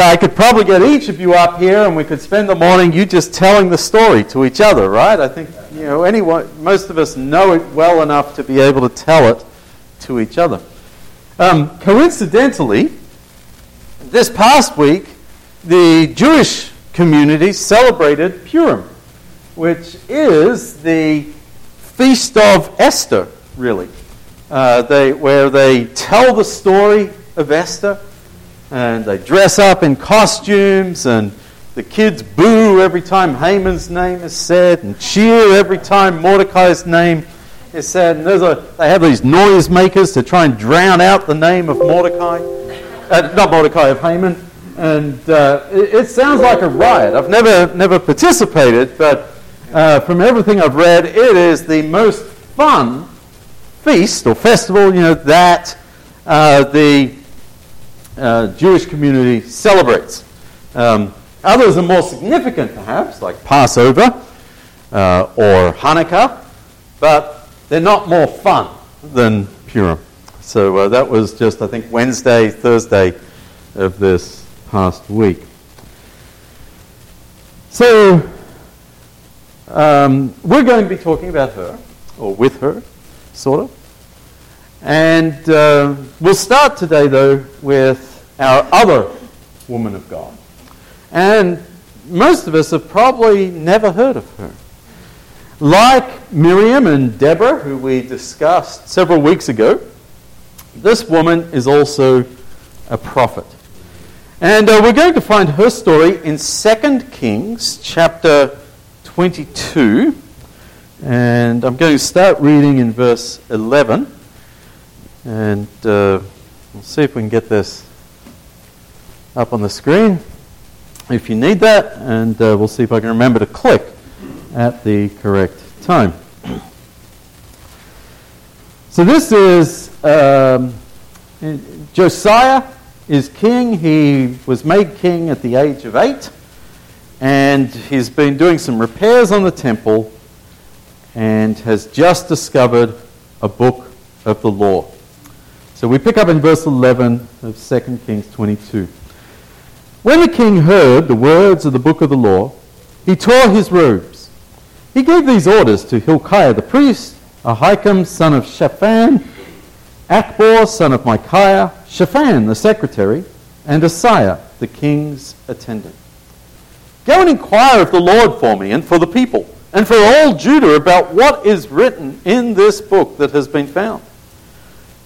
I could probably get each of you up here and we could spend the morning you just telling the story to each other, right? I think, you know, anyone, most of us know it well enough to be able to tell it to each other. Um, coincidentally, this past week, the Jewish community celebrated Purim, which is the feast of Esther, really, uh, they, where they tell the story of Esther and they dress up in costumes and the kids boo every time Haman's name is said and cheer every time Mordecai's name is said. And a, they have these noise makers to try and drown out the name of Mordecai, uh, not Mordecai, of Haman. And uh, it, it, sounds like a riot. I've never, never participated, but uh, from everything I've read, it is the most fun feast or festival, you know, that uh, the uh, Jewish community celebrates. Um, others are more significant, perhaps, like Passover uh, or Hanukkah, but they're not more fun than Purim. So uh, that was just, I think, Wednesday, Thursday of this past week. So um, we're going to be talking about her, or with her, sort of. And uh, we'll start today, though, with our other woman of God. And most of us have probably never heard of her. Like Miriam and Deborah, who we discussed several weeks ago, this woman is also a prophet. And uh, we're going to find her story in 2 Kings chapter 22. And I'm going to start reading in verse 11. And uh, we'll see if we can get this up on the screen if you need that. And uh, we'll see if I can remember to click at the correct time. So this is um, Josiah is king. He was made king at the age of eight, and he's been doing some repairs on the temple and has just discovered a book of the law. So we pick up in verse 11 of 2 Kings 22. When the king heard the words of the book of the law, he tore his robes. He gave these orders to Hilkiah the priest, Ahikam son of Shaphan, Achbor son of Micaiah, Shaphan the secretary, and Asaiah the king's attendant. Go and inquire of the Lord for me and for the people, and for all Judah about what is written in this book that has been found.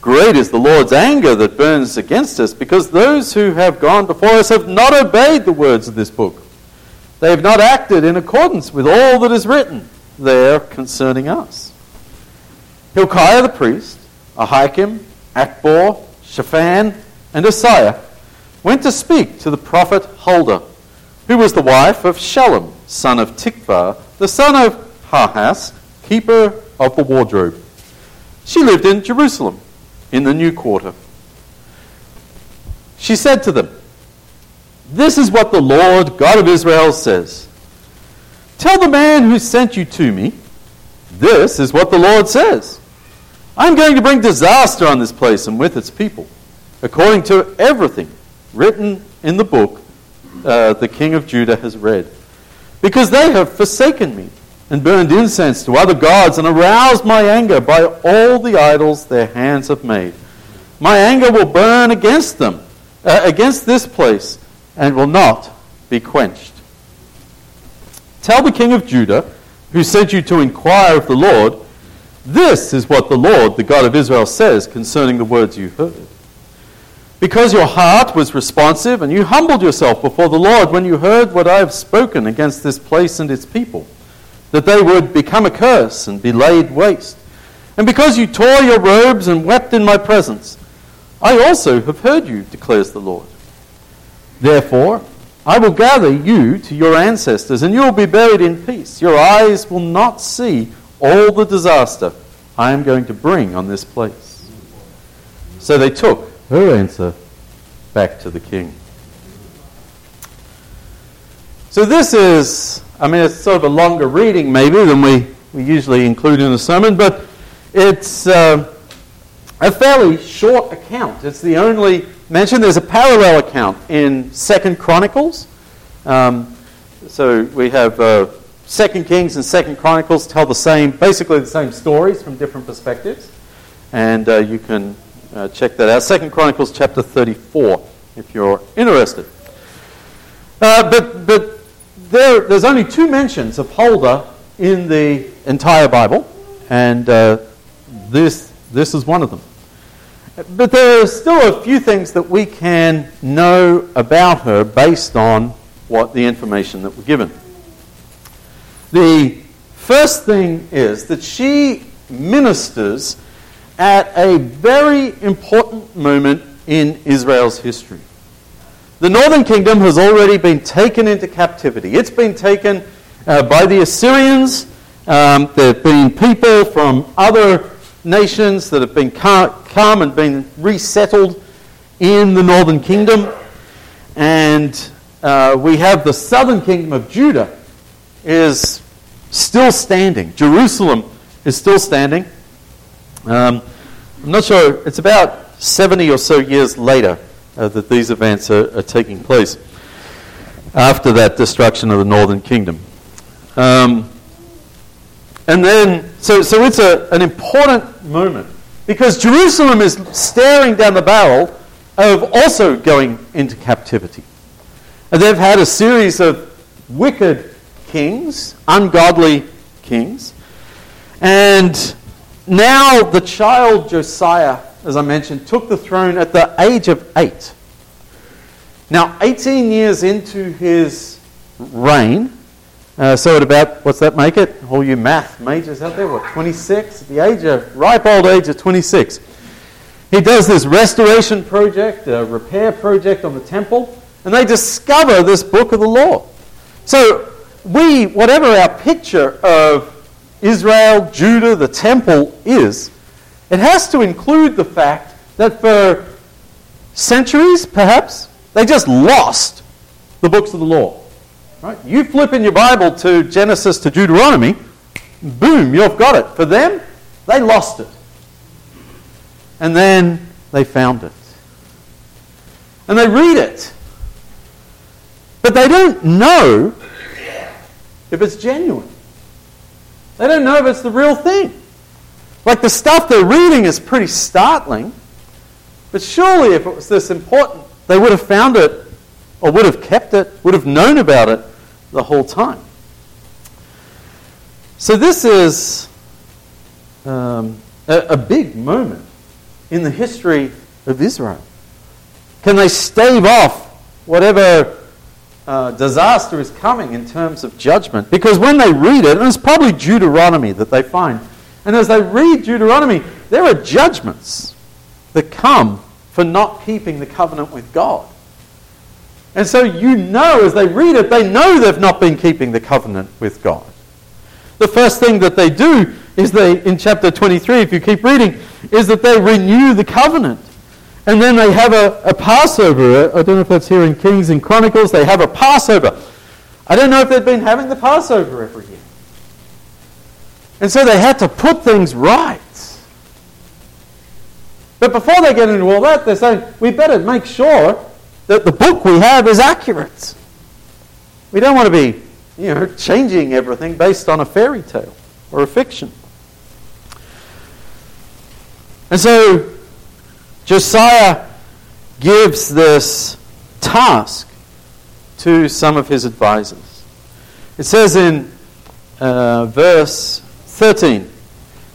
Great is the Lord's anger that burns against us, because those who have gone before us have not obeyed the words of this book. They have not acted in accordance with all that is written there concerning us. Hilkiah the priest, Ahikam, Achbor, Shaphan, and Asaiah went to speak to the prophet Huldah, who was the wife of Shallum, son of Tikvah, the son of Harhas, keeper of the wardrobe. She lived in Jerusalem in the new quarter. She said to them, This is what the Lord God of Israel says. Tell the man who sent you to me, This is what the Lord says. I'm going to bring disaster on this place and with its people, according to everything written in the book uh, the king of Judah has read. Because they have forsaken me and burned incense to other gods and aroused my anger by all the idols their hands have made. My anger will burn against them, uh, against this place, and will not be quenched. Tell the king of Judah, who sent you to inquire of the Lord, this is what the Lord, the God of Israel, says concerning the words you heard. Because your heart was responsive and you humbled yourself before the Lord when you heard what I have spoken against this place and its people that they would become a curse and be laid waste. And because you tore your robes and wept in my presence, I also have heard you, declares the Lord. Therefore, I will gather you to your ancestors, and you will be buried in peace. Your eyes will not see all the disaster I am going to bring on this place. So they took her answer back to the king. So this is I mean, it's sort of a longer reading maybe than we, we usually include in a sermon, but it's uh, a fairly short account. It's the only mention. there's a parallel account in Second Chronicles. Um, so we have uh, Second Kings and Second Chronicles tell the same, basically the same stories from different perspectives, and uh, you can uh, check that out. Second Chronicles chapter 34, if you're interested. Uh, but but there, there's only two mentions of Huldah in the entire Bible, and uh, this this is one of them. But there are still a few things that we can know about her based on what the information that we're given. The first thing is that she ministers at a very important moment in Israel's history. The northern kingdom has already been taken into captivity. It's been taken uh, by the Assyrians. Um, there have been people from other nations that have been come and been resettled in the northern kingdom. And uh, we have the southern kingdom of Judah is still standing. Jerusalem is still standing. Um, I'm not sure, it's about 70 or so years later uh, that these events are, are, taking place after that destruction of the northern kingdom. Um, and then, so, so it's a, an important moment because Jerusalem is staring down the barrel of also going into captivity. And they've had a series of wicked kings, ungodly kings. And now the child Josiah, as I mentioned, took the throne at the age of eight. Now, 18 years into his reign, uh, so at about, what's that make it? All you math majors out there, what, 26? At the age of, ripe old age of 26. He does this restoration project, a repair project on the temple, and they discover this book of the law. So we, whatever our picture of Israel, Judah, the temple is, it has to include the fact that for centuries, perhaps, they just lost the books of the law. Right? You flip in your Bible to Genesis to Deuteronomy, boom, you've got it. For them, they lost it. And then they found it. And they read it. But they don't know if it's genuine. They don't know if it's the real thing. Like the stuff they're reading is pretty startling. But surely, if it was this important, they would have found it or would have kept it, would have known about it the whole time. So, this is um, a, a big moment in the history of Israel. Can they stave off whatever uh, disaster is coming in terms of judgment? Because when they read it, and it's probably Deuteronomy that they find, and as they read Deuteronomy, there are judgments that come for not keeping the covenant with God. And so you know, as they read it, they know they've not been keeping the covenant with God. The first thing that they do is they, in chapter 23, if you keep reading, is that they renew the covenant. And then they have a, a Passover. I don't know if that's here in Kings and Chronicles. They have a Passover. I don't know if they've been having the Passover every year. And so they had to put things right. But before they get into all that, they're saying, we better make sure that the book we have is accurate. We don't want to be, you know, changing everything based on a fairy tale or a fiction. And so Josiah gives this task to some of his advisors. It says in uh, verse 13,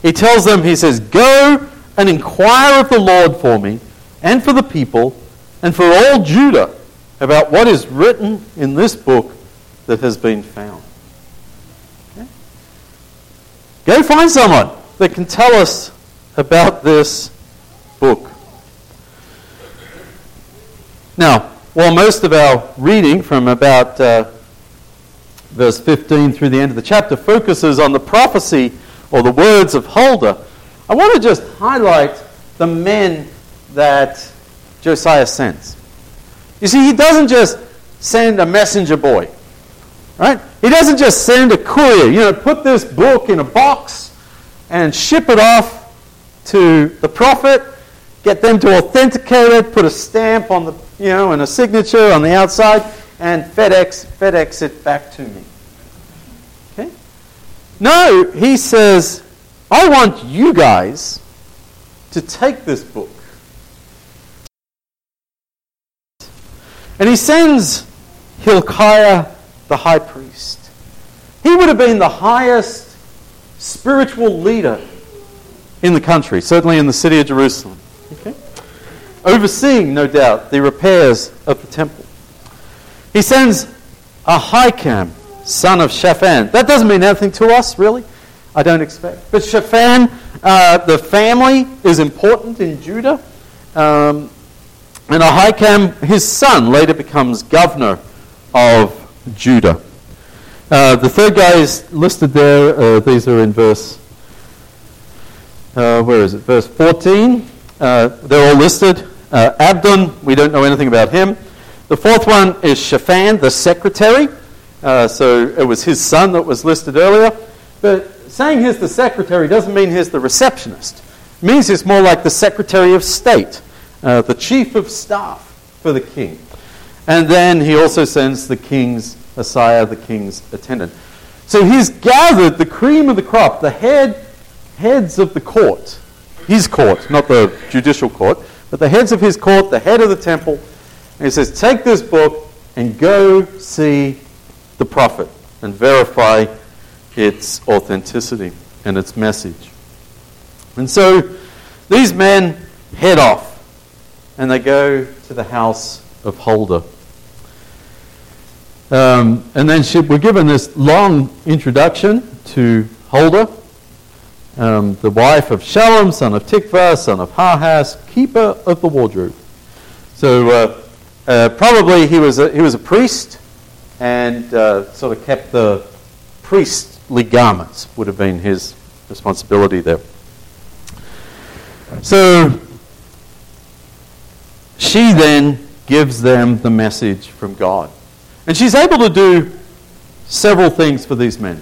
he tells them, he says, Go and inquire of the Lord for me and for the people and for all Judah about what is written in this book that has been found. Go find someone that can tell us about this book. Now, while most of our reading from about uh, verse 15 through the end of the chapter focuses on the prophecy or the words of Huldah, I want to just highlight the men that Josiah sends. You see, he doesn't just send a messenger boy, right? He doesn't just send a courier, you know, put this book in a box and ship it off to the prophet, get them to authenticate it, put a stamp on the, you know, and a signature on the outside, and FedEx, FedEx it back to me. Okay? No, he says, I want you guys to take this book. And he sends Hilkiah the high priest. He would have been the highest spiritual leader in the country, certainly in the city of Jerusalem. Okay? Overseeing, no doubt, the repairs of the temple. He sends Ahikam, son of Shaphan. That doesn't mean anything to us, really. I don't expect. But Shaphan, uh, the family, is important in Judah. Um, and Ahikam, his son, later becomes governor of Judah. Uh, the third guy is listed there. Uh, these are in verse, uh, where is it? Verse 14. Uh, they're all listed. Uh, Abdon, we don't know anything about him. The fourth one is Shaphan, the secretary. Uh, so it was his son that was listed earlier. But saying he's the secretary doesn't mean he's the receptionist. It means he's more like the secretary of state, uh, the chief of staff for the king. And then he also sends the king's Asaiah, the king's attendant. So he's gathered the cream of the crop, the head, heads of the court, his court, not the judicial court, but the heads of his court, the head of the temple. And he says, Take this book and go see the prophet and verify its authenticity and its message. And so these men head off and they go to the house of Huldah. Um, and then she, we're given this long introduction to Huldah, um, the wife of Shallum, son of Tikva, son of Harhas, keeper of the wardrobe. So uh, uh, probably he was, a, he was a priest and uh, sort of kept the priestly garments, would have been his responsibility there. So she then gives them the message from God. And she's able to do several things for these men.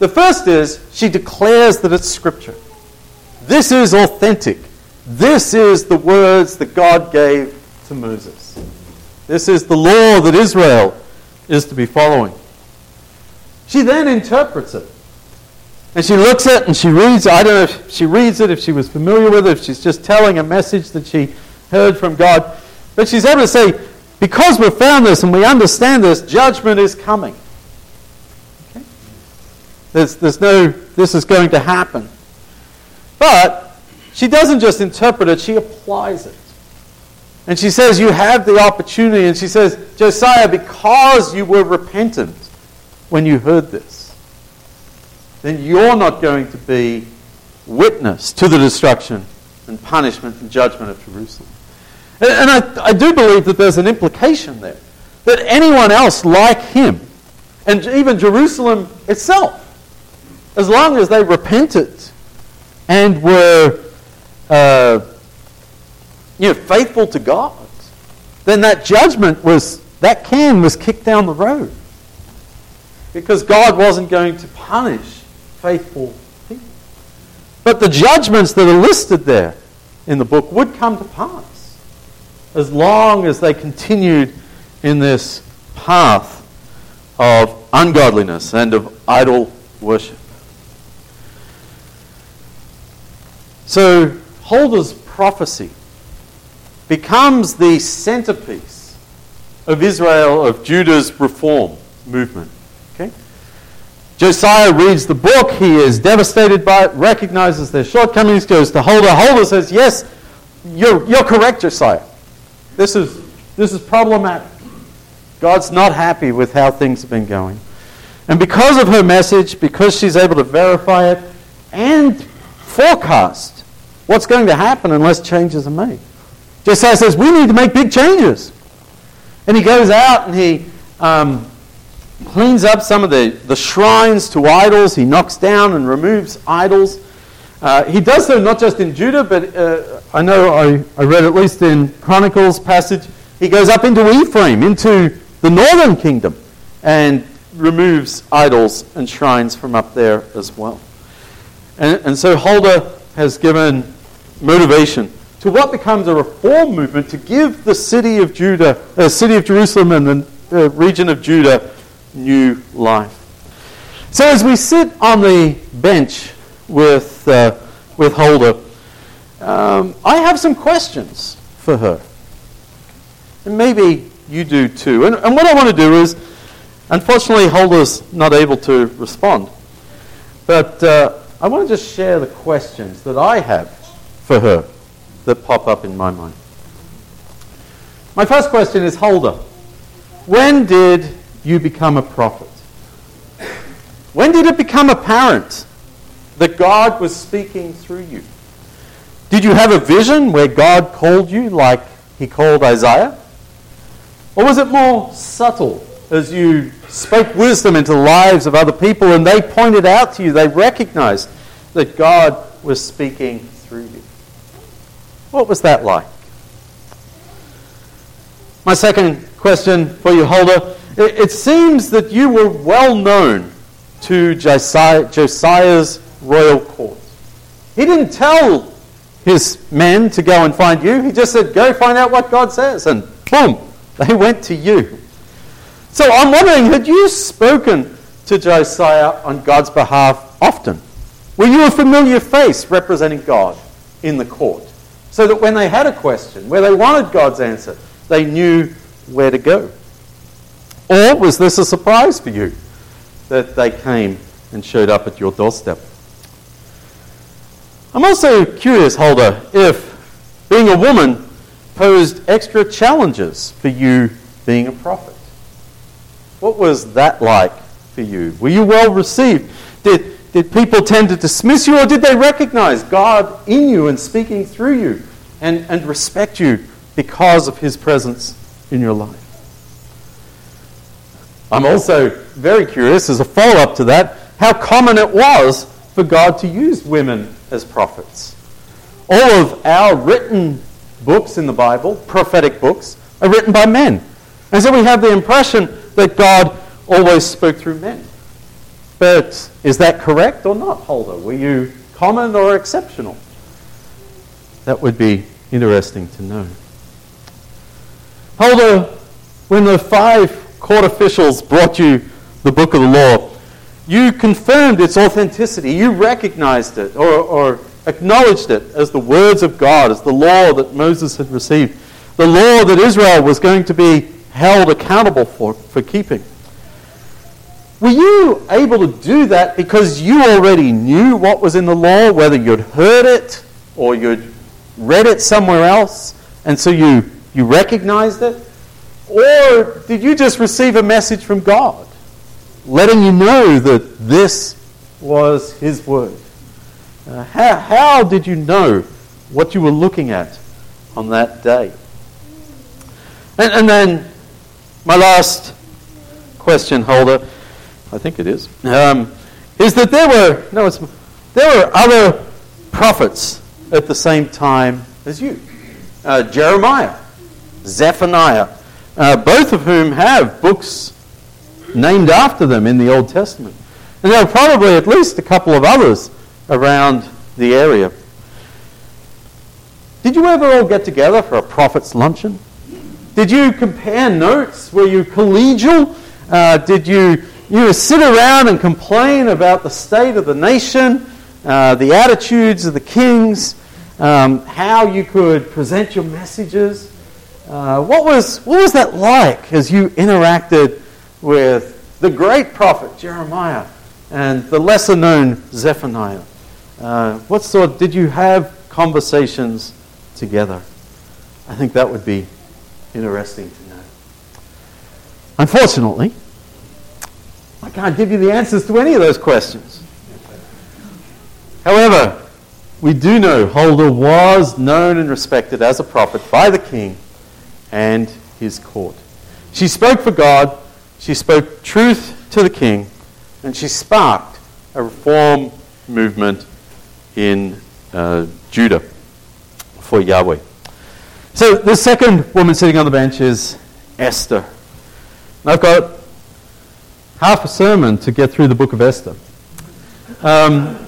The first is she declares that it's Scripture. This is authentic. This is the words that God gave to Moses. This is the law that Israel is to be following. She then interprets it. And she looks at it and she reads. It. I don't know if she reads it, if she was familiar with it, if she's just telling a message that she heard from God. But she's able to say, because we've found this and we understand this, judgment is coming. Okay? There's, there's no, this is going to happen. But she doesn't just interpret it, she applies it. And she says, You have the opportunity. And she says, Josiah, because you were repentant when you heard this, then you're not going to be witness to the destruction and punishment and judgment of Jerusalem. And I, I do believe that there's an implication there that anyone else like him, and even Jerusalem itself, as long as they repented and were uh, you know, faithful to God, then that judgment was, that can was kicked down the road. Because God wasn't going to punish faithful people. But the judgments that are listed there in the book would come to pass as long as they continued in this path of ungodliness and of idol worship. So, Huldah's prophecy becomes the centerpiece of Israel, of Judah's reform movement. Okay? Josiah reads the book, he is devastated by it, recognizes their shortcomings, goes to Huldah. Huldah says, Yes, you're, you're correct, Josiah. This is, this is problematic. God's not happy with how things have been going. And because of her message, because she's able to verify it and forecast what's going to happen unless changes are made. Josiah says, We need to make big changes. And he goes out and he um, cleans up some of the, the shrines to idols. He knocks down and removes idols. Uh, he does so not just in Judah, but uh, I know I, I read at least in Chronicles passage, he goes up into Ephraim, into the northern kingdom, and removes idols and shrines from up there as well. And, and so Huldah has given motivation to what becomes a reform movement to give the city of Judah, uh, city of Jerusalem and the uh, region of Judah new life. So as we sit on the bench with, uh, with Huldah, um, I have some questions for her. And maybe you do too. And, and what I want to do is, unfortunately, Huldah's not able to respond. But uh, I want to just share the questions that I have for her that pop up in my mind. My first question is Huldah, when did you become a prophet? When did it become apparent that God was speaking through you? Did you have a vision where God called you like he called Isaiah? Or was it more subtle as you spoke wisdom into the lives of other people and they pointed out to you, they recognized that God was speaking through you? What was that like? My second question for you, Huldah. It, it seems that you were well known to Josiah, Josiah's royal court. He didn't tell his men to go and find you. He just said, Go find out what God says. And boom, they went to you. So I'm wondering, had you spoken to Josiah on God's behalf often? Were you a familiar face representing God in the court? So that when they had a question, where they wanted God's answer, they knew where to go. Or was this a surprise for you that they came and showed up at your doorstep? I'm also curious, Huldah, if being a woman posed extra challenges for you being a prophet. What was that like for you? Were you well received? Did, did people tend to dismiss you, or did they recognize God in you and speaking through you and, and respect you because of his presence in your life? I'm also very curious, as a follow up to that, how common it was for God to use women as prophets. All of our written books in the Bible, prophetic books, are written by men. And so we have the impression that God always spoke through men. But is that correct or not, Huldah? Were you common or exceptional? That would be interesting to know. Huldah, when the five court officials brought you the book of the law, you confirmed its authenticity. You recognized it or, or acknowledged it as the words of God, as the law that Moses had received, the law that Israel was going to be held accountable for, for keeping. Were you able to do that because you already knew what was in the law, whether you'd heard it or you'd read it somewhere else, and so you, you recognized it? Or did you just receive a message from God letting you know that this was His Word? Uh, how, how did you know what you were looking at on that day? And, and then, my last question, Huldah, I think it is, um, is that there were, no, it's, there were other prophets at the same time as you. Uh, Jeremiah, Zephaniah, uh, both of whom have books named after them in the Old Testament. And there are probably at least a couple of others around the area. Did you ever all get together for a prophet's luncheon? Did you compare notes? Were you collegial? Uh, did you, you would sit around and complain about the state of the nation, uh, the attitudes of the kings, um, how you could present your messages? Uh, what, was, what was that like as you interacted with the great prophet Jeremiah and the lesser known Zephaniah? Uh, what sort did you have conversations together? I think that would be interesting to know. Unfortunately, Can't give you the answers to any of those questions. However, we do know Huldah was known and respected as a prophet by the king and his court. She spoke for God, she spoke truth to the king, and she sparked a reform movement in uh, Judah for Yahweh. So the second woman sitting on the bench is Esther. And I've got half a sermon to get through the book of Esther. Um,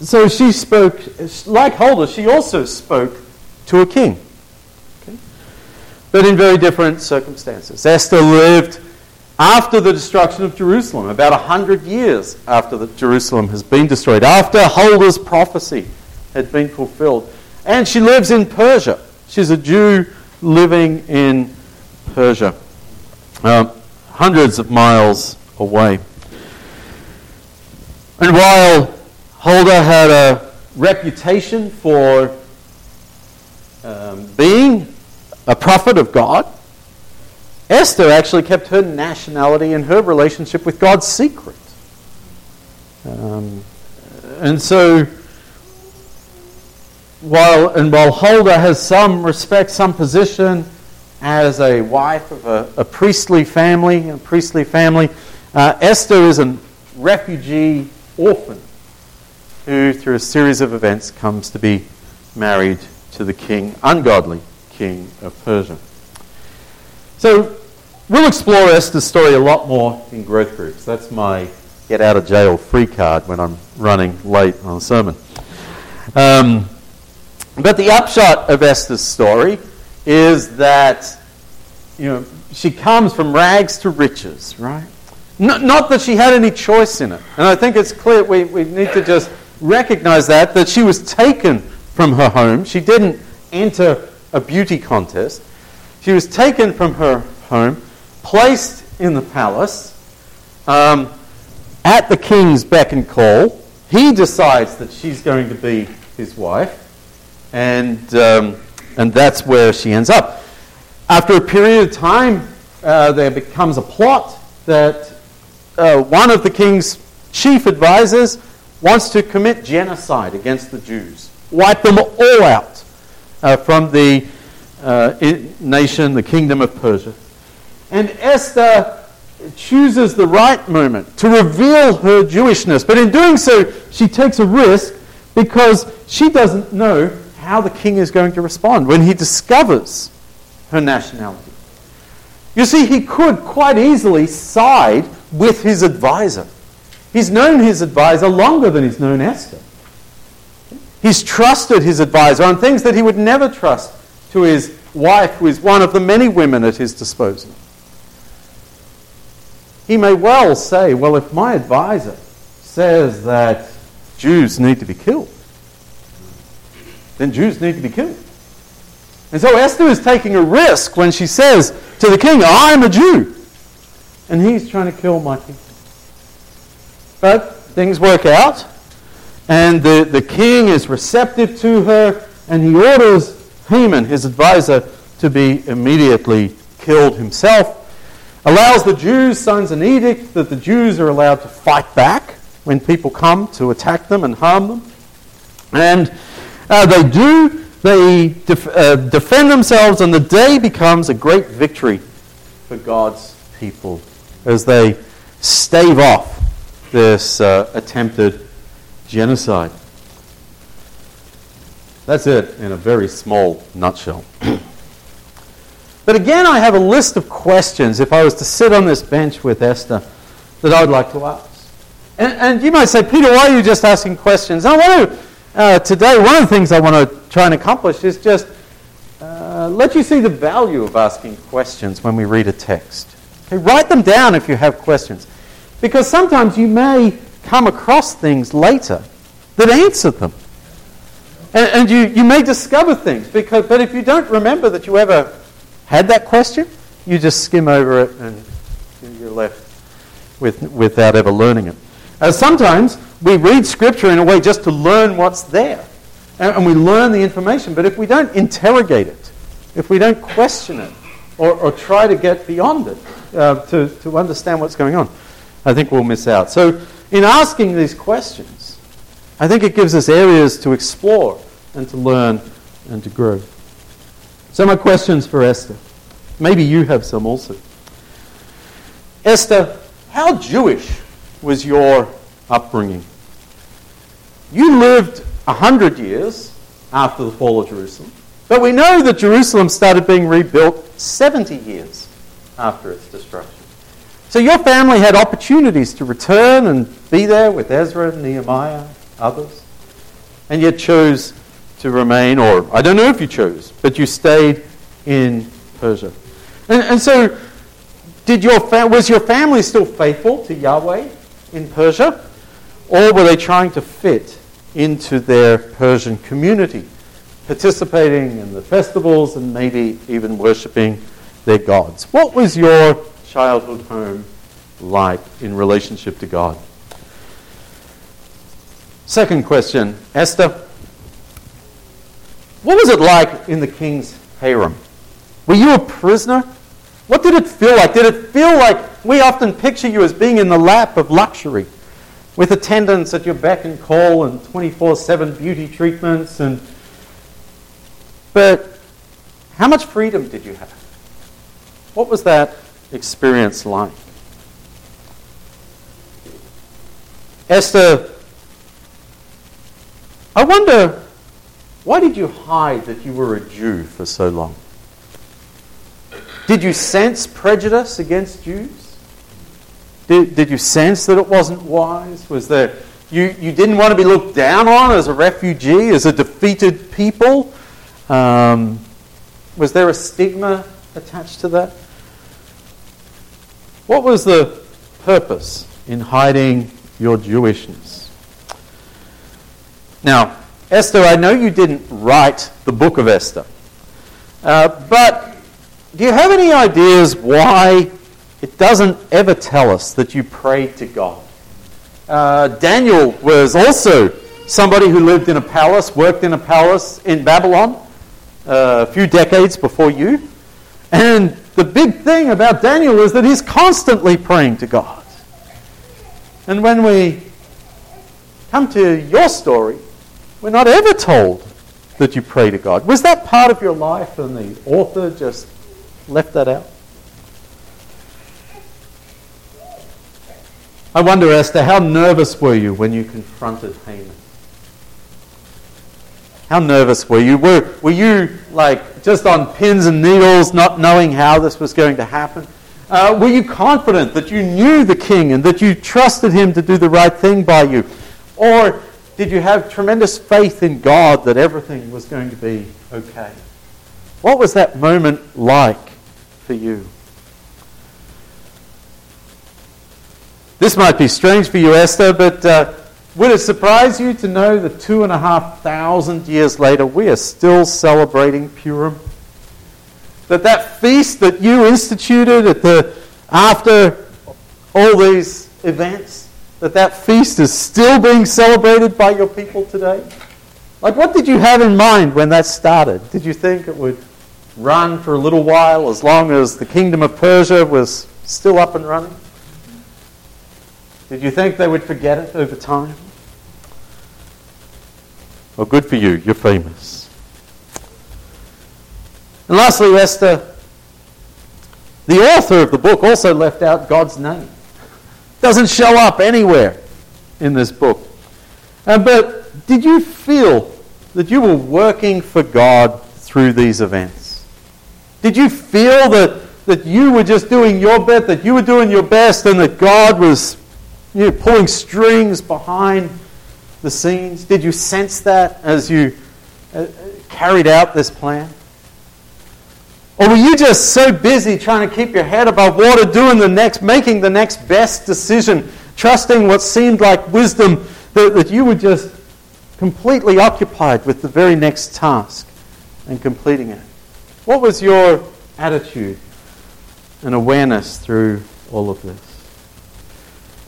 so she spoke, like Huldah, she also spoke to a king. Okay? But in very different circumstances. Esther lived after the destruction of Jerusalem, about 100 years after the, Jerusalem has been destroyed, after Huldah's prophecy had been fulfilled. And she lives in Persia. She's a Jew living in Persia, uh, hundreds of miles away. And while Huldah had a reputation for um, being a prophet of God, Esther actually kept her nationality and her relationship with God secret. Um, and so, while and while Huldah has some respect, some position as a wife of a, a priestly family, a priestly family, uh, Esther is a refugee orphan who, through a series of events, comes to be married to the king, ungodly king of Persia. So, we'll explore Esther's story a lot more in growth groups. That's my get out of jail free card when I'm running late on a sermon. Um, but the upshot of Esther's story is that you know she comes from rags to riches, right? Not, not that she had any choice in it. And I think it's clear we, we need to just recognize that, that she was taken from her home. She didn't enter a beauty contest. She was taken from her home, placed in the palace, um, at the king's beck and call. He decides that she's going to be his wife, and, um, and that's where she ends up. After a period of time, uh, there becomes a plot that uh, one of the king's chief advisors wants to commit genocide against the Jews, wipe them all out uh, from the uh, nation, the kingdom of Persia. And Esther chooses the right moment to reveal her Jewishness. But in doing so, she takes a risk because she doesn't know how the king is going to respond when he discovers her nationality. You see, he could quite easily side with his advisor. He's known his advisor longer than he's known Esther. He's trusted his advisor on things that he would never trust to his wife, who is one of the many women at his disposal. He may well say, Well, if my advisor says that Jews need to be killed, then Jews need to be killed. And so Esther is taking a risk when she says to the king, I'm a Jew and he's trying to kill my people. But things work out, and the, the king is receptive to her, and he orders Haman, his advisor, to be immediately killed himself. Allows the Jews, signs an edict that the Jews are allowed to fight back when people come to attack them and harm them. And uh, they do, they def- uh, defend themselves, and the day becomes a great victory for God's people as they stave off this uh, attempted genocide. That's it in a very small nutshell. but again, I have a list of questions if I was to sit on this bench with Esther that I'd like to ask. And, and you might say, Peter, why are you just asking questions? I want to, uh, today, one of the things I want to try and accomplish is just uh, let you see the value of asking questions when we read a text. Okay, write them down if you have questions. Because sometimes you may come across things later that answer them. And, and, you, you may discover things. Because, but if you don't remember that you ever had that question, you just skim over it and you're left with, without ever learning it. Uh, sometimes we read Scripture in a way just to learn what's there. And, and we learn the information. But if we don't interrogate it, if we don't question it, or, or try to get beyond it, uh, to, to understand what's going on, I think we'll miss out. So, in asking these questions, I think it gives us areas to explore and to learn and to grow. So, my questions for Esther. Maybe you have some also. Esther, how Jewish was your upbringing? You lived a hundred years after the fall of Jerusalem, but we know that Jerusalem started being rebuilt 70 years after its destruction. So your family had opportunities to return and be there with Ezra, Nehemiah, others. and yet chose to remain, or I don't know if you chose, but you stayed in Persia. And, and so, did your fa- was your family still faithful to Yahweh in Persia? Or were they trying to fit into their Persian community, participating in the festivals and maybe even worshipping their gods? What was your childhood home like in relationship to God? Second question, Esther. What was it like in the king's harem? Were you a prisoner? What did it feel like? Did it feel like we often picture you as being in the lap of luxury, with attendants at your beck and call and 24 7 beauty treatments? And... But how much freedom did you have? What was that experience like? Esther, I wonder, why did you hide that you were a Jew for so long? Did you sense prejudice against Jews? Did, did you sense that it wasn't wise? Was there you, you didn't want to be looked down on as a refugee, as a defeated people? Um, was there a stigma attached to that? What was the purpose in hiding your Jewishness? Now, Esther, I know you didn't write the book of Esther, uh, but do you have any ideas why it doesn't ever tell us that you prayed to God? Uh, Daniel was also somebody who lived in a palace, worked in a palace in Babylon uh, a few decades before you. And the big thing about Daniel is that he's constantly praying to God. And when we come to your story, we're not ever told that you pray to God. Was that part of your life and the author just left that out? I wonder, Esther, how nervous were you when you confronted Haman? How nervous were you? Were, were you like just on pins and needles, not knowing how this was going to happen? Uh, were you confident that you knew the king and that you trusted him to do the right thing by you? Or did you have tremendous faith in God that everything was going to be okay? What was that moment like you? This might be strange for you, Esther, but uh, would it surprise you to know that two and a half thousand years later we are still celebrating Purim? That that feast that you instituted at the, after all these events, that that feast is still being celebrated by your people today? Like, what did you have in mind when that started? Did you think it would run for a little while as long as the kingdom of Persia was still up and running? Did you think they would forget it over time? Well, good for you. You're famous. And lastly, Esther, the author of the book also left out God's name. Doesn't show up anywhere in this book. Uh, but did you feel that you were working for God through these events? Did you feel that, that you were just doing your bit, that you were doing your best, and that God was you know, pulling strings behind the scenes? Did you sense that as you uh, carried out this plan? Or were you just so busy trying to keep your head above water, doing the next, making the next best decision, trusting what seemed like wisdom, that, that you were just completely occupied with the very next task and completing it? What was your attitude and awareness through all of this?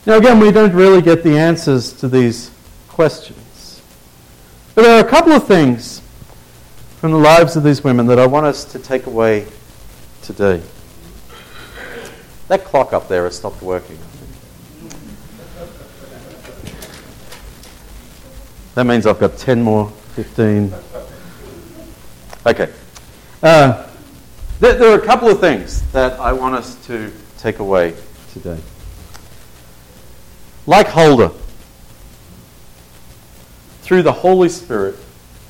Now, again, we don't really get the answers to these questions. But there are a couple of things from the lives of these women that I want us to take away today. That clock up there has stopped working. That means I've got 10 more, 15. Okay. Uh, there, there are a couple of things that I want us to take away today. Like Huldah, through the Holy Spirit,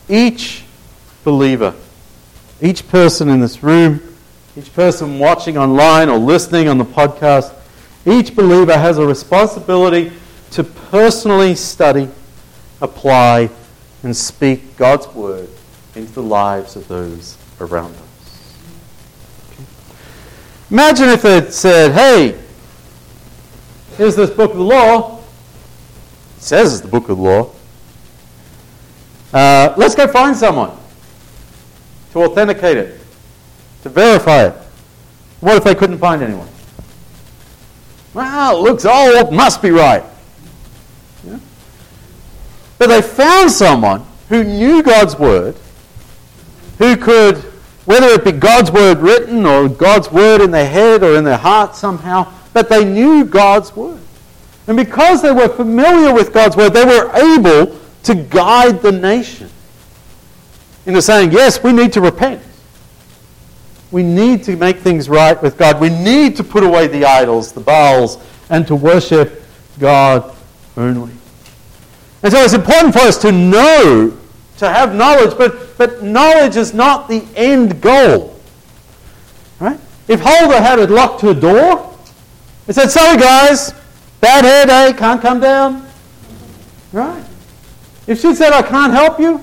each believer, each person in this room, each person watching online or listening on the podcast, each believer has a responsibility to personally study, apply, and speak God's word into the lives of those around us. Okay. Imagine if it said, hey, here's this book of the law. It says it's the book of the law. Uh, let's go find someone to authenticate it, to verify it. What if they couldn't find anyone? Well, it looks old, must be right. Yeah? But they found someone who knew God's word, who could, whether it be God's word written or God's word in their head or in their heart somehow, but they knew God's word. And because they were familiar with God's word, they were able to guide the nation into saying, yes, we need to repent. We need to make things right with God. We need to put away the idols, the Baals, and to worship God only. And so it's important for us to know, to have knowledge, but, but knowledge is not the end goal. Right? If Huldah had it locked her door, it said, sorry guys, bad headache, can't come down. Right? If she said, I can't help you,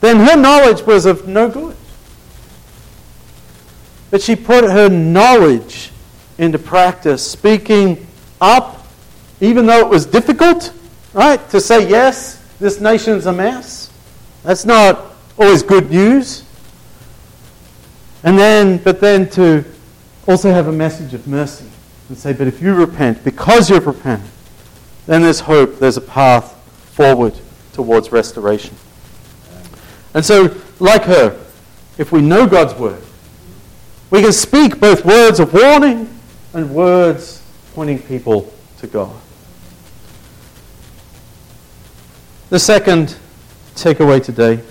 then her knowledge was of no good. But she put her knowledge into practice, speaking up, even though it was difficult, right? To say, yes, this nation's a mess. That's not always good news. And then, but then to also have a message of mercy and say, but if you repent, because you've repented, then there's hope, there's a path forward towards restoration. And so, like her, if we know God's word, we can speak both words of warning and words pointing people to God. The second takeaway today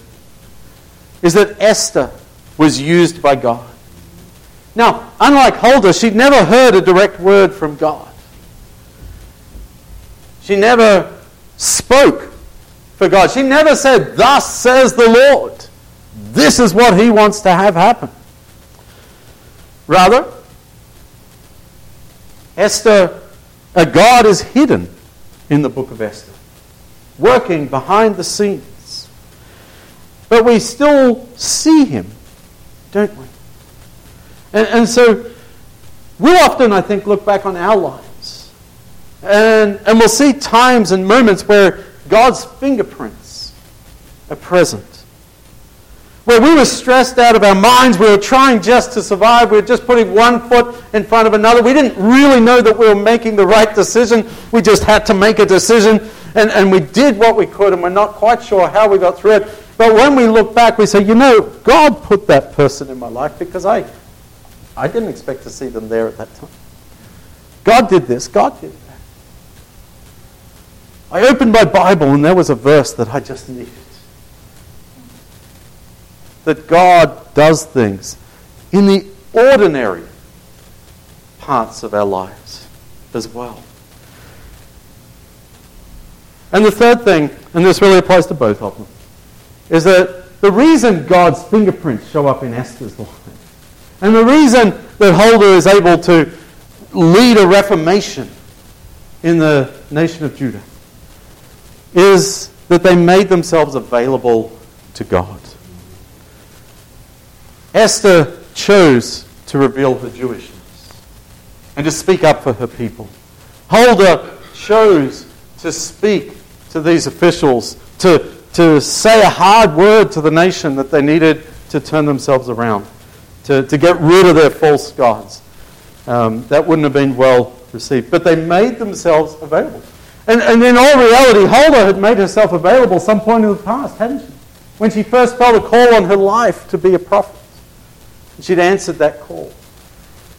is that Esther was used by God. Now, unlike Huldah, she'd never heard a direct word from God. She never spoke for God. She never said, Thus says the Lord. This is what He wants to have happen. Rather, Esther, a God is hidden in the book of Esther, working behind the scenes. But we still see Him, don't we? And, and so we'll often, I think, look back on our lives and, and we'll see times and moments where God's fingerprints are present. Where we were stressed out of our minds, we were trying just to survive, we were just putting one foot in front of another. We didn't really know that we were making the right decision. We just had to make a decision, and, and we did what we could, and we're not quite sure how we got through it. But when we look back, we say, you know, God put that person in my life because I, I didn't expect to see them there at that time. God did this, God did that. I opened my Bible and there was a verse that I just needed. That God does things in the ordinary parts of our lives as well. And the third thing, and this really applies to both of them, is that the reason God's fingerprints show up in Esther's life and the reason that Huldah is able to lead a reformation in the nation of Judah is that they made themselves available to God. Esther chose to reveal her Jewishness and to speak up for her people. Huldah chose to speak to these officials, to, to say a hard word to the nation that they needed to turn themselves around to, to get rid of their false gods. Um, that wouldn't have been well received. But they made themselves available. And, and in all reality, Huldah had made herself available some point in the past, hadn't she? When she first felt a call on her life to be a prophet. She'd answered that call.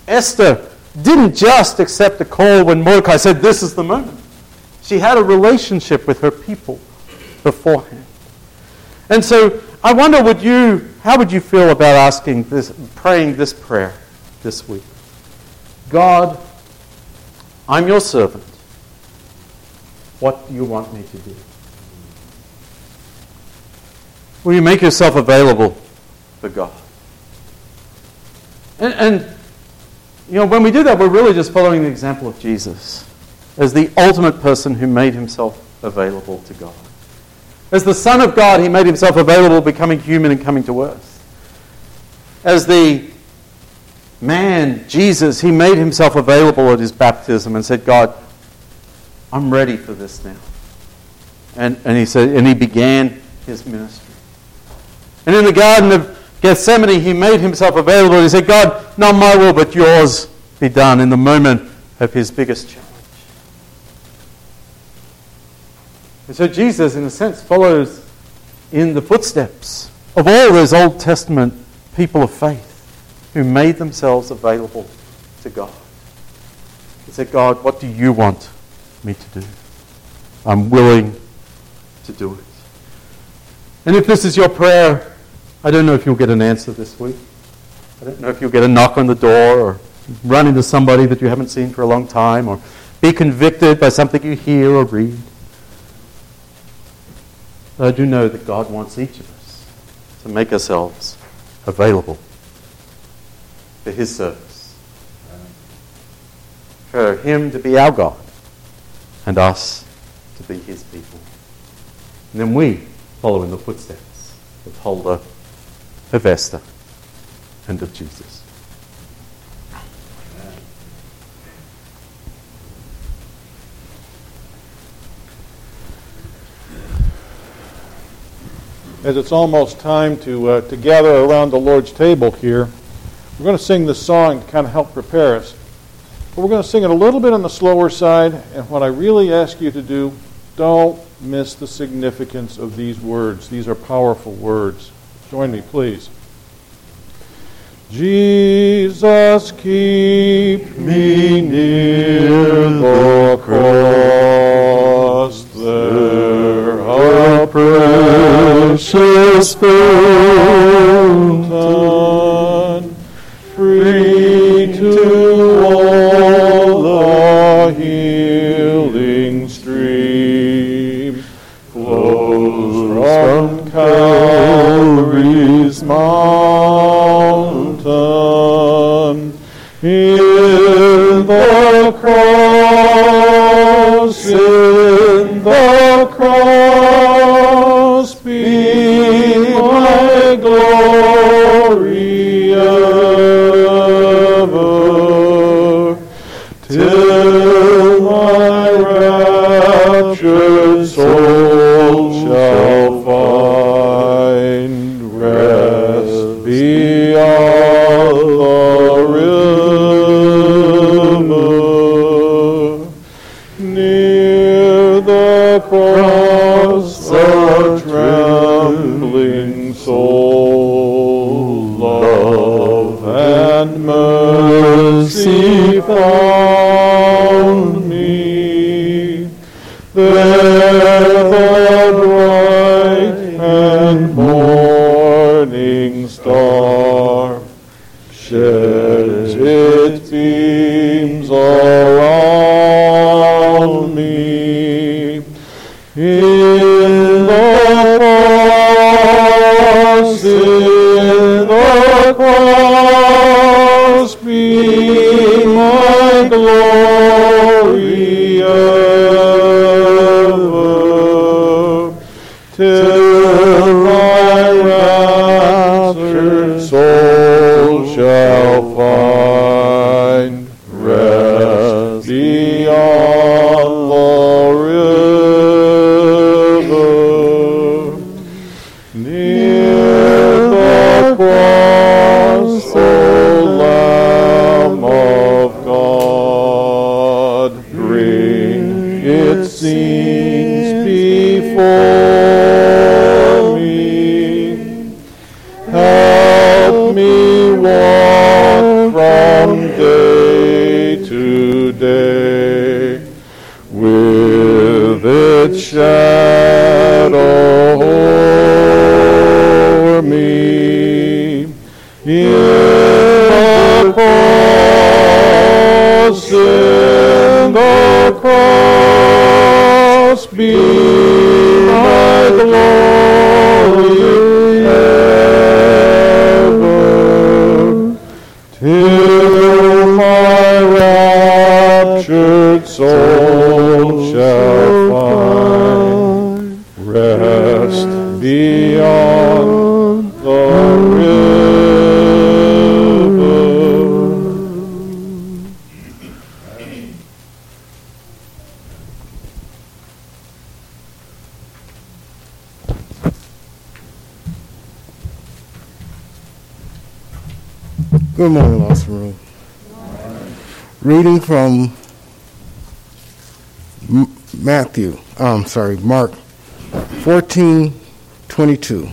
Esther didn't just accept a call when Mordecai said, This is the moment. She had a relationship with her people beforehand. And so I wonder, would you, how would you feel about asking this, praying this prayer this week? God, I'm your servant. What do you want me to do? Will you make yourself available for God? And, and, you know, when we do that, we're really just following the example of Jesus as the ultimate person who made himself available to God. As the Son of God, he made himself available, becoming human and coming to earth. As the man, Jesus, he made himself available at his baptism and said, God, I'm ready for this now. And, and he said, and he began his ministry. And in the Garden of Gethsemane, he made himself available. He said, God, not my will, but yours be done in the moment of his biggest challenge. And so Jesus, in a sense, follows in the footsteps of all those Old Testament people of faith who made themselves available to God. He said, God, what do you want me to do? I'm willing to do it. And if this is your prayer, I don't know if you'll get an answer this week. I don't know if you'll get a knock on the door or run into somebody that you haven't seen for a long time or be convicted by something you hear or read. But I do know that God wants each of us to make ourselves available for His service. For Him to be our God and us to be His people. And then we follow in the footsteps of Huldah, of Esther, and of Jesus. As it's almost time to, uh, to gather around the Lord's table here, we're going to sing this song to kind of help prepare us. But we're going to sing it a little bit on the slower side, and what I really ask you to do, don't miss the significance of these words. These are powerful words. Join me, please. Jesus, keep me near the cross, I'm sorry, Mark 14, 22.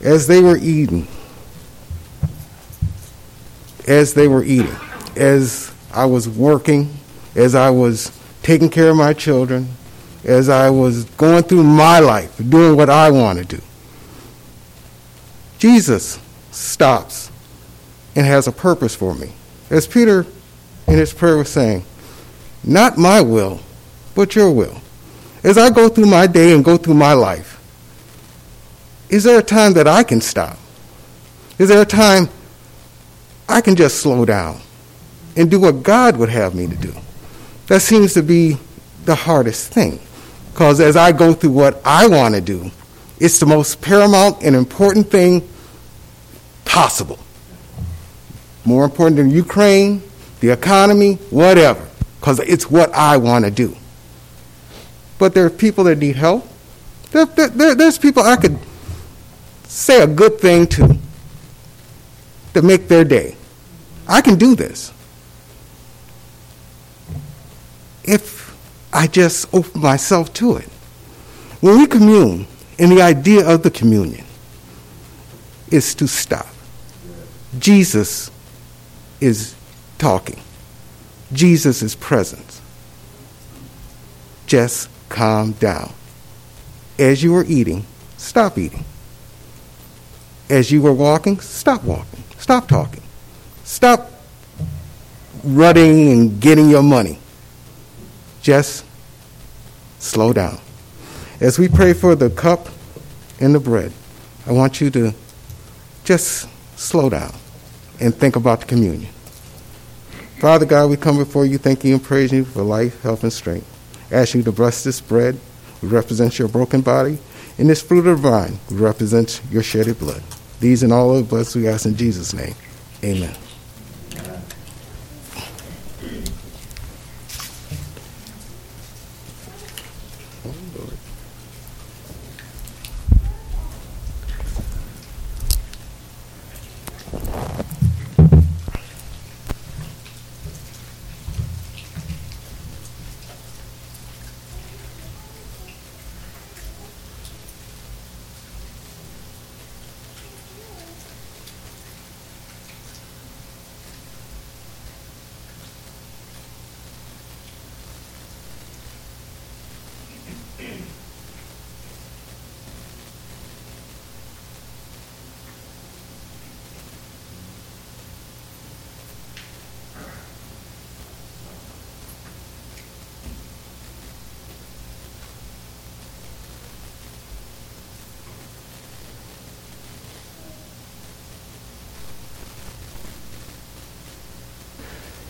As they were eating, as they were eating, as I was working, as I was taking care of my children, as I was going through my life, doing what I want to do. Jesus stops and has a purpose for me. As Peter in his prayer was saying, Not my will, but your will. As I go through my day and go through my life, is there a time that I can stop? Is there a time I can just slow down and do what God would have me to do? That seems to be the hardest thing. Because as I go through what I want to do, it's the most paramount and important thing possible. More important than Ukraine, the economy, whatever. Because it's what I want to do. But there are people that need help. There, there, there's people I could say a good thing to to make their day. I can do this. If I just open myself to it. When we commune, and the idea of the communion is to stop. Jesus is talking. Jesus is present. Just calm down. As you are eating, stop eating. As you were walking, stop walking. Stop talking. Stop running and getting your money. Just slow down. As we pray for the cup and the bread, I want you to just slow down and think about the communion. Father God, we come before you thanking and praising you for life, health, and strength. Ask you to bless this bread, we represent your broken body, and this fruit of the vine, we represent your shedded blood. These and all of us we ask in Jesus' name. Amen.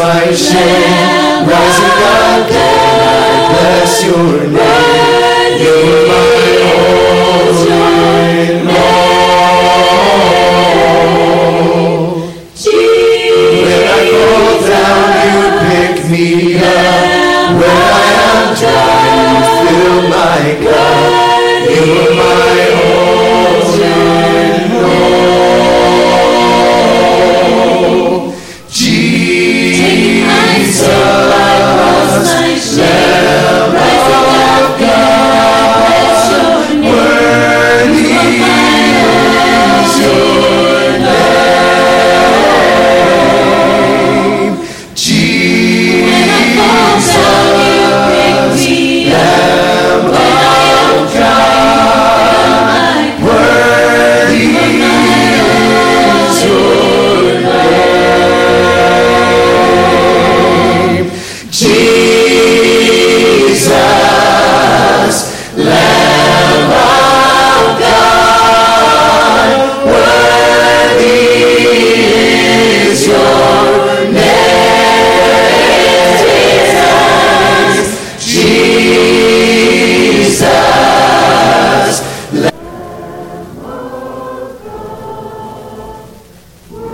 my shame. Rising God, I bless your name? You are my holy Lord. When I fall down, you pick me up. When I am dry, you fill my cup. You are my